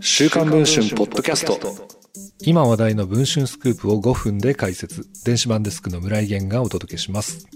週刊文春ポッドキャスト今話題の文春スクープを5分で解説電子版デスクの村井源がお届けします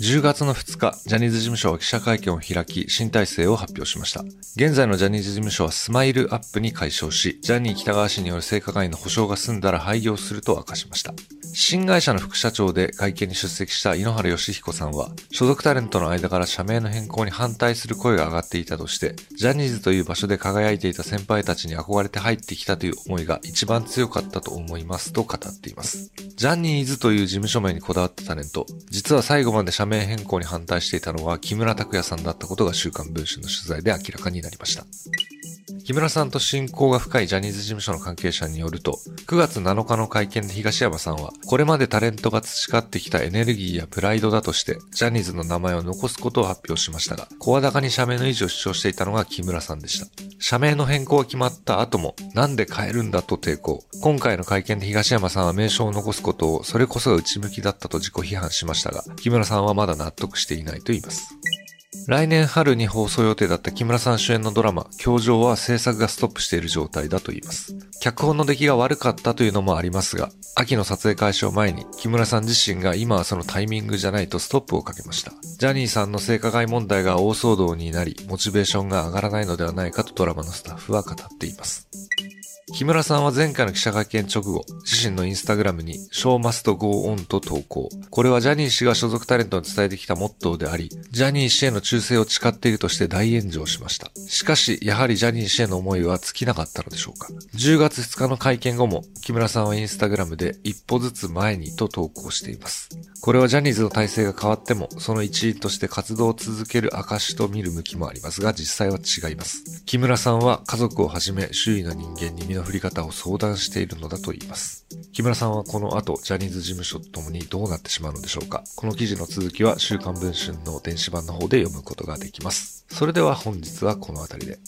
10月の2日、ジャニーズ事務所は記者会見を開き、新体制を発表しました。現在のジャニーズ事務所はスマイルアップに解消し、ジャニー北川氏による性加害の保証が済んだら廃業すると明かしました。新会社の副社長で会見に出席した井ノ原義彦さんは、所属タレントの間から社名の変更に反対する声が上がっていたとして、ジャニーズという場所で輝いていた先輩たちに憧れて入ってきたという思いが一番強かったと思いますと語っています。ジャニーズという事務所名にこだわったタレント、実は最後まで社名変更に反対していたのは木村拓哉さんだったことが週刊文春の取材で明らかになりました。木村さんと親交が深いジャニーズ事務所の関係者によると、9月7日の会見で東山さんは、これまでタレントが培ってきたエネルギーやプライドだとして、ジャニーズの名前を残すことを発表しましたが、声高に社名の維持を主張していたのが木村さんでした。社名の変更が決まった後も、なんで変えるんだと抵抗。今回の会見で東山さんは名称を残すことを、それこそが内向きだったと自己批判しましたが、木村さんはまだ納得していないと言います。来年春に放送予定だった木村さん主演のドラマ、教場は制作がストップしている状態だと言います。脚本の出来が悪かったというのもありますが、秋の撮影開始を前に木村さん自身が今はそのタイミングじゃないとストップをかけました。ジャニーさんの性加害問題が大騒動になり、モチベーションが上がらないのではないかとドラマのスタッフは語っています。木村さんは前回の記者会見直後、自身のインスタグラムに、ショーマストゴーオンと投稿。これはジャニー氏が所属タレントに伝えてきたモットーであり、ジャニー氏への忠誠を誓っているとして大炎上しました。しかし、やはりジャニー氏への思いは尽きなかったのでしょうか。10月2日の会見後も、木村さんはインスタグラムで一歩ずつ前にと投稿しています。これはジャニーズの体制が変わっても、その一員として活動を続ける証と見る向きもありますが、実際は違います。木村さんは家族をはじめ周囲の人間に身の振り方を相談しているのだと言います。木村さんはこの後、ジャニーズ事務所と共にどうなってしまうのでしょうか。この記事の続きは週刊文春の電子版の方で読むことができます。それでは本日はこの辺りで。